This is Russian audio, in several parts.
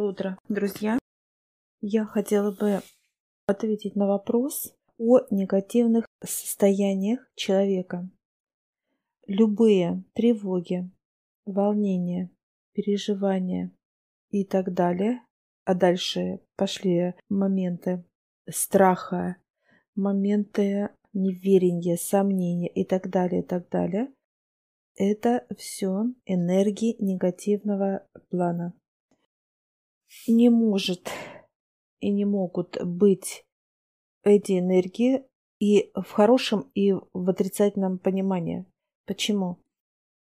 Доброе утро, друзья! Я хотела бы ответить на вопрос о негативных состояниях человека. Любые тревоги, волнения, переживания и так далее, а дальше пошли моменты страха, моменты неверия, сомнения и так далее, и так далее, это все энергии негативного плана не может и не могут быть эти энергии и в хорошем, и в отрицательном понимании. Почему?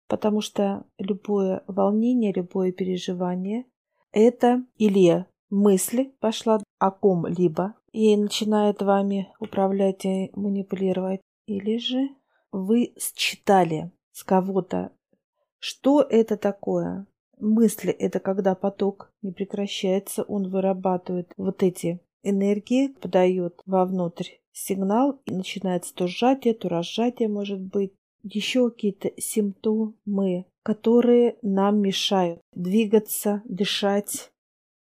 Потому что любое волнение, любое переживание – это или мысль пошла о ком-либо и начинает вами управлять и манипулировать, или же вы считали с кого-то, что это такое, Мысли – это когда поток не прекращается, он вырабатывает вот эти энергии, подает вовнутрь сигнал, и начинается то сжатие, то разжатие может быть. Еще какие-то симптомы, которые нам мешают двигаться, дышать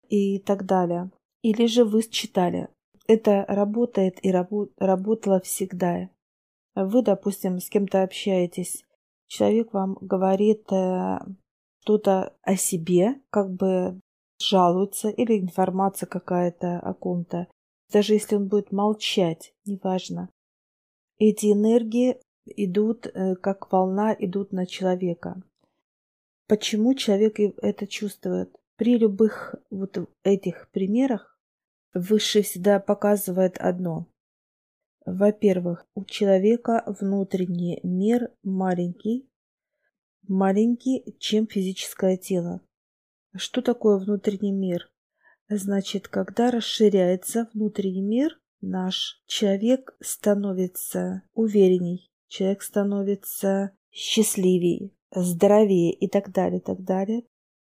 и так далее. Или же вы считали, это работает и рабо- работало всегда. Вы, допустим, с кем-то общаетесь, человек вам говорит э, что-то о себе, как бы жалуется, или информация какая-то о ком-то. Даже если он будет молчать, неважно. Эти энергии идут, э, как волна, идут на человека. Почему человек это чувствует? При любых вот этих примерах Высший всегда показывает одно. Во-первых, у человека внутренний мир маленький, маленький, чем физическое тело. Что такое внутренний мир? Значит, когда расширяется внутренний мир, наш человек становится уверенней, человек становится счастливее, здоровее и так далее, и так далее.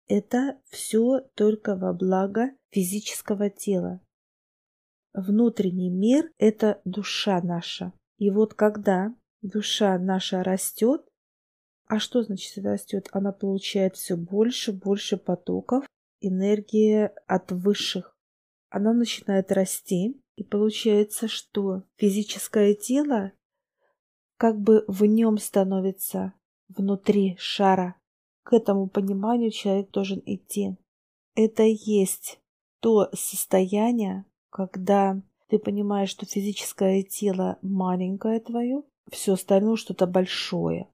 Это все только во благо физического тела. Внутренний мир – это душа наша. И вот когда душа наша растет, а что значит растет? Она получает все больше, больше потоков энергии от высших. Она начинает расти, и получается, что физическое тело как бы в нем становится внутри шара. К этому пониманию человек должен идти. Это есть то состояние, когда ты понимаешь, что физическое тело маленькое твое, все остальное что-то большое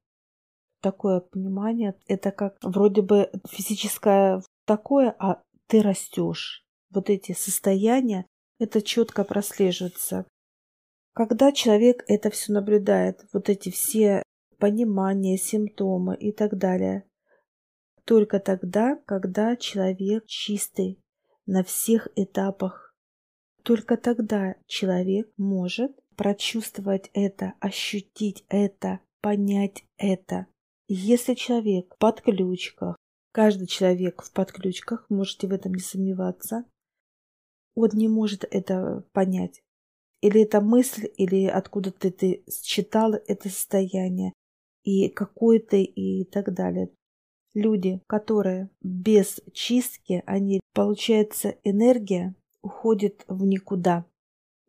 такое понимание. Это как вроде бы физическое такое, а ты растешь. Вот эти состояния, это четко прослеживается. Когда человек это все наблюдает, вот эти все понимания, симптомы и так далее, только тогда, когда человек чистый на всех этапах, только тогда человек может прочувствовать это, ощутить это, понять это. Если человек в подключках, каждый человек в подключках, можете в этом не сомневаться, он не может это понять. Или это мысль, или откуда-то ты считал это состояние, и какое-то, и так далее. Люди, которые без чистки, они, получается, энергия уходит в никуда.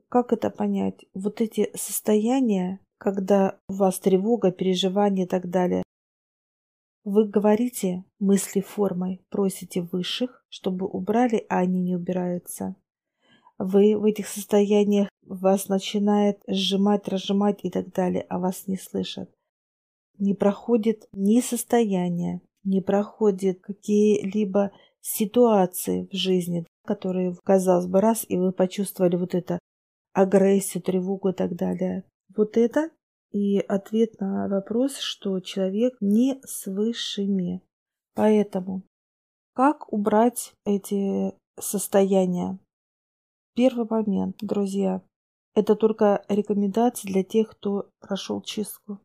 Как это понять? Вот эти состояния, когда у вас тревога, переживания и так далее, вы говорите мысли формой, просите высших, чтобы убрали, а они не убираются. Вы в этих состояниях вас начинает сжимать, разжимать и так далее, а вас не слышат. Не проходит ни состояние, не проходит какие-либо ситуации в жизни, которые, казалось бы, раз, и вы почувствовали вот это агрессию, тревогу и так далее. Вот это и ответ на вопрос, что человек не с высшими. Поэтому как убрать эти состояния? Первый момент, друзья, это только рекомендации для тех, кто прошел чистку.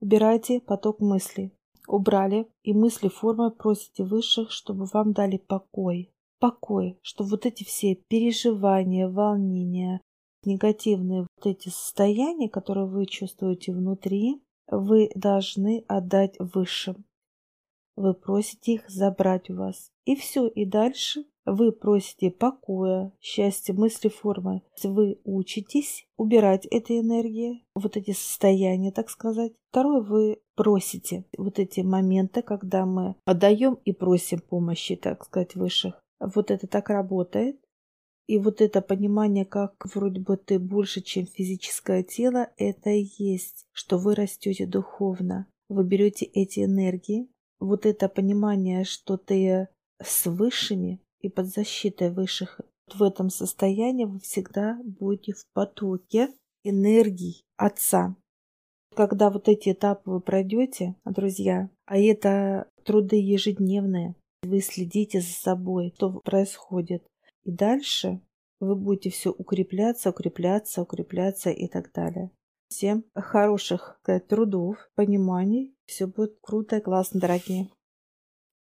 Убирайте поток мыслей. Убрали, и мысли формы просите высших, чтобы вам дали покой. Покой, чтобы вот эти все переживания, волнения, негативные вот эти состояния, которые вы чувствуете внутри, вы должны отдать высшим. вы просите их забрать у вас. И все, и дальше вы просите покоя, счастья, мысли, формы. Вы учитесь убирать эти энергии, вот эти состояния, так сказать. Второе, вы просите вот эти моменты, когда мы отдаем и просим помощи, так сказать, высших. Вот это так работает. И вот это понимание, как вроде бы ты больше, чем физическое тело, это и есть, что вы растете духовно. Вы берете эти энергии, вот это понимание, что ты с высшими и под защитой высших, в этом состоянии вы всегда будете в потоке энергии Отца. Когда вот эти этапы вы пройдете, друзья, а это труды ежедневные, вы следите за собой, что происходит. И дальше вы будете все укрепляться, укрепляться, укрепляться и так далее. Всем хороших сказать, трудов, пониманий. Все будет круто и классно, дорогие.